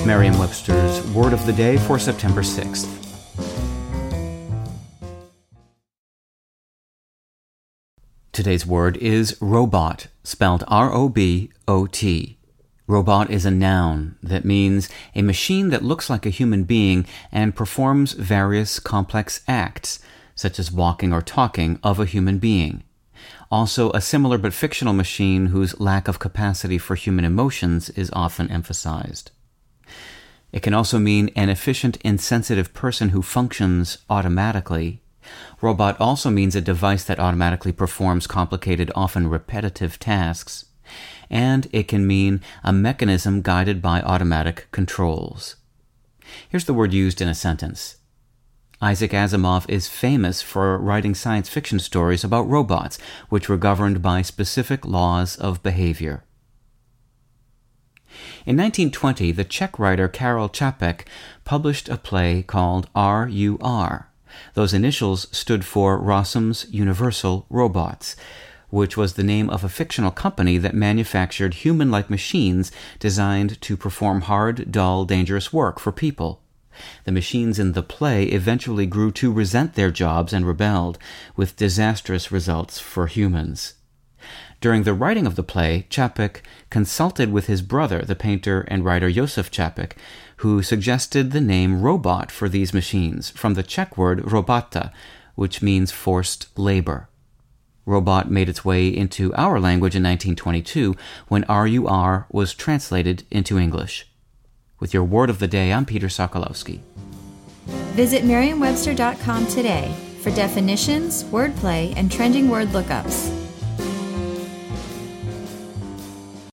It's Merriam-Webster's Word of the Day for September 6th. Today's word is robot, spelled R-O-B-O-T. Robot is a noun that means a machine that looks like a human being and performs various complex acts, such as walking or talking, of a human being. Also, a similar but fictional machine whose lack of capacity for human emotions is often emphasized. It can also mean an efficient, insensitive person who functions automatically. Robot also means a device that automatically performs complicated, often repetitive tasks. And it can mean a mechanism guided by automatic controls. Here's the word used in a sentence. Isaac Asimov is famous for writing science fiction stories about robots, which were governed by specific laws of behavior. In 1920, the Czech writer Karel Čapek published a play called RUR. Those initials stood for Rossum's Universal Robots, which was the name of a fictional company that manufactured human like machines designed to perform hard, dull, dangerous work for people. The machines in the play eventually grew to resent their jobs and rebelled, with disastrous results for humans. During the writing of the play, Čapek consulted with his brother, the painter and writer Josef Čapek, who suggested the name robot for these machines from the Czech word robota, which means forced labor. Robot made its way into our language in 1922 when RUR was translated into English. With your word of the day, I'm Peter Sokolowski. Visit Merriam-Webster.com today for definitions, wordplay, and trending word lookups.